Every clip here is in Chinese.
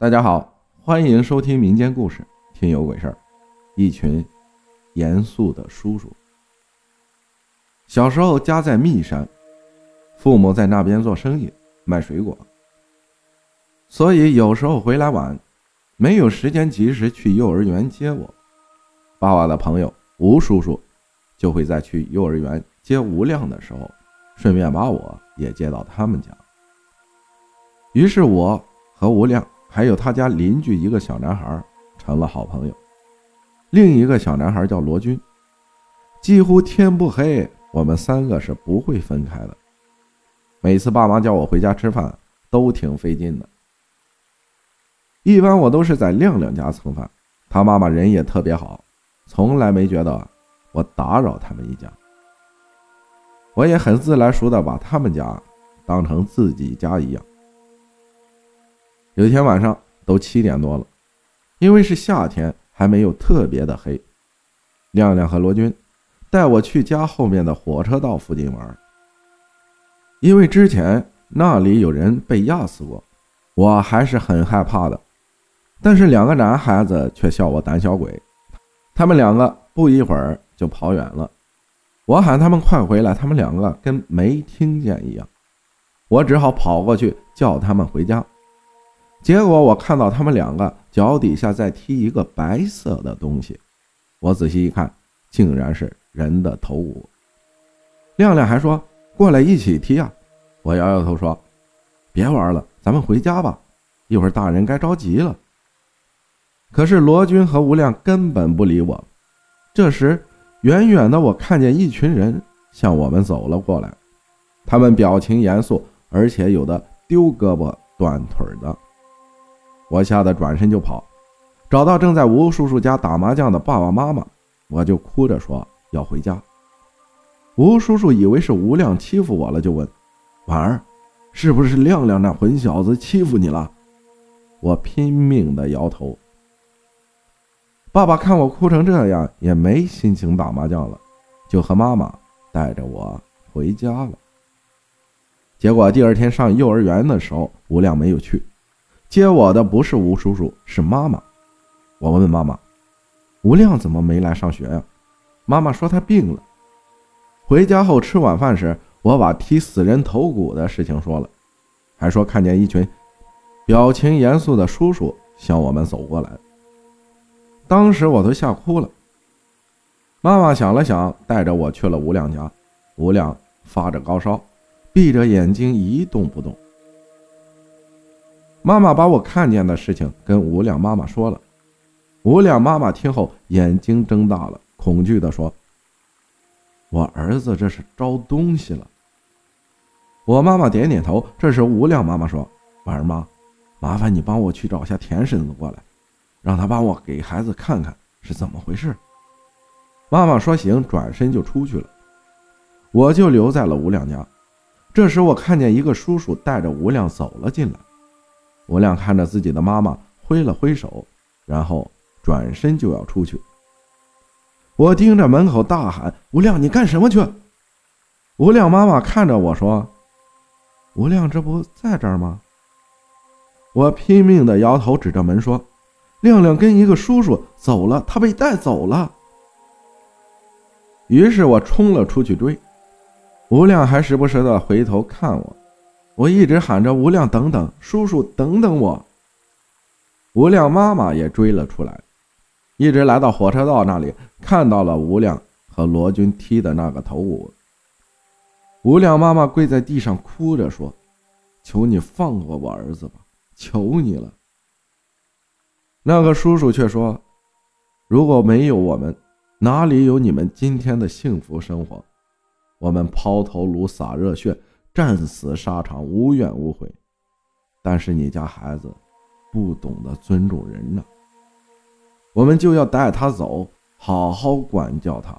大家好，欢迎收听民间故事，听有鬼事儿。一群严肃的叔叔。小时候家在密山，父母在那边做生意，卖水果，所以有时候回来晚，没有时间及时去幼儿园接我。爸爸的朋友吴叔叔就会在去幼儿园接吴亮的时候，顺便把我也接到他们家。于是我和吴亮。还有他家邻居一个小男孩成了好朋友，另一个小男孩叫罗军，几乎天不黑，我们三个是不会分开的。每次爸妈叫我回家吃饭，都挺费劲的。一般我都是在亮亮家蹭饭，他妈妈人也特别好，从来没觉得我打扰他们一家。我也很自来熟的把他们家当成自己家一样。有一天晚上都七点多了，因为是夏天，还没有特别的黑。亮亮和罗军带我去家后面的火车道附近玩，因为之前那里有人被压死过，我还是很害怕的。但是两个男孩子却笑我胆小鬼，他们两个不一会儿就跑远了。我喊他们快回来，他们两个跟没听见一样。我只好跑过去叫他们回家。结果我看到他们两个脚底下在踢一个白色的东西，我仔细一看，竟然是人的头骨。亮亮还说过来一起踢啊，我摇摇头说别玩了，咱们回家吧，一会儿大人该着急了。可是罗军和吴亮根本不理我。这时，远远的我看见一群人向我们走了过来，他们表情严肃，而且有的丢胳膊断腿的。我吓得转身就跑，找到正在吴叔叔家打麻将的爸爸妈妈，我就哭着说要回家。吴叔叔以为是吴亮欺负我了，就问：“婉儿，是不是亮亮那混小子欺负你了？”我拼命的摇头。爸爸看我哭成这样，也没心情打麻将了，就和妈妈带着我回家了。结果第二天上幼儿园的时候，吴亮没有去。接我的不是吴叔叔，是妈妈。我问妈妈：“吴亮怎么没来上学呀？”妈妈说他病了。回家后吃晚饭时，我把踢死人头骨的事情说了，还说看见一群表情严肃的叔叔向我们走过来。当时我都吓哭了。妈妈想了想，带着我去了吴亮家。吴亮发着高烧，闭着眼睛一动不动。妈妈把我看见的事情跟吴亮妈妈说了，吴亮妈妈听后眼睛睁大了，恐惧地说：“我儿子这是招东西了。”我妈妈点点头。这时吴亮妈妈说：“婉儿妈，麻烦你帮我去找下田婶子过来，让她帮我给孩子看看是怎么回事。”妈妈说：“行。”转身就出去了，我就留在了吴亮家。这时我看见一个叔叔带着吴亮走了进来。吴亮看着自己的妈妈，挥了挥手，然后转身就要出去。我盯着门口大喊：“吴亮，你干什么去？”吴亮妈妈看着我说：“吴亮这不在这儿吗？”我拼命的摇头，指着门说：“亮亮跟一个叔叔走了，他被带走了。”于是我冲了出去追，吴亮还时不时的回头看我。我一直喊着吴亮，等等，叔叔，等等我。吴亮妈妈也追了出来，一直来到火车道那里，看到了吴亮和罗军踢的那个头骨。吴亮妈妈跪在地上哭着说：“求你放过我儿子吧，求你了。”那个叔叔却说：“如果没有我们，哪里有你们今天的幸福生活？我们抛头颅，洒热血。”战死沙场，无怨无悔。但是你家孩子不懂得尊重人呢，我们就要带他走，好好管教他。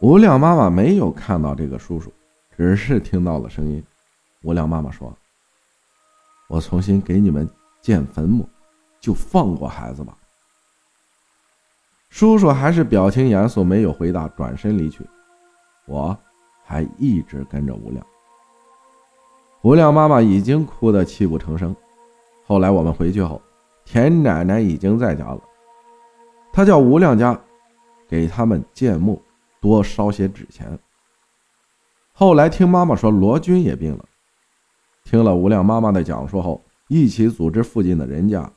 吴亮妈妈没有看到这个叔叔，只是听到了声音。吴亮妈妈说：“我重新给你们建坟墓，就放过孩子吧。”叔叔还是表情严肃，没有回答，转身离去。我。还一直跟着吴亮。吴亮妈妈已经哭得泣不成声，后来我们回去后，田奶奶已经在家了。她叫吴亮家给他们建墓，多烧些纸钱。后来听妈妈说罗军也病了，听了吴亮妈妈的讲述后，一起组织附近的人家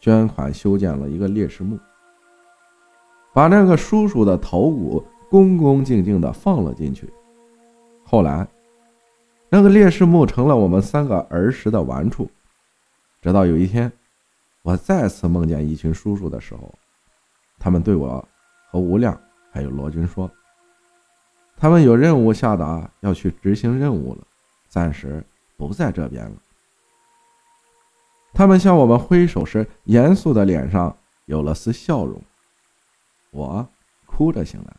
捐款修建了一个烈士墓，把那个叔叔的头骨恭恭敬敬地放了进去。后来，那个烈士墓成了我们三个儿时的玩处。直到有一天，我再次梦见一群叔叔的时候，他们对我和吴亮还有罗军说：“他们有任务下达，要去执行任务了，暂时不在这边了。”他们向我们挥手时，严肃的脸上有了丝笑容。我哭着醒来。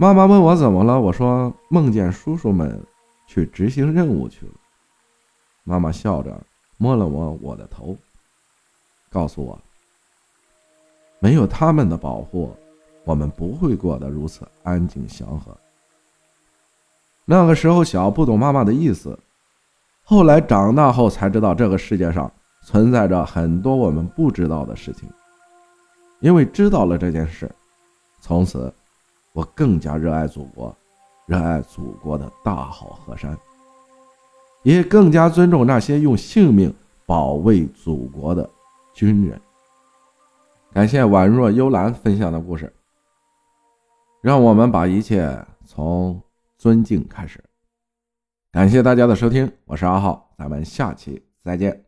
妈妈问我怎么了，我说梦见叔叔们去执行任务去了。妈妈笑着摸了摸我的头，告诉我：“没有他们的保护，我们不会过得如此安静祥和。”那个时候小，不懂妈妈的意思，后来长大后才知道，这个世界上存在着很多我们不知道的事情。因为知道了这件事，从此我更加热爱祖国，热爱祖国的大好河山。也更加尊重那些用性命保卫祖国的军人。感谢宛若幽兰分享的故事，让我们把一切从尊敬开始。感谢大家的收听，我是阿浩，咱们下期再见。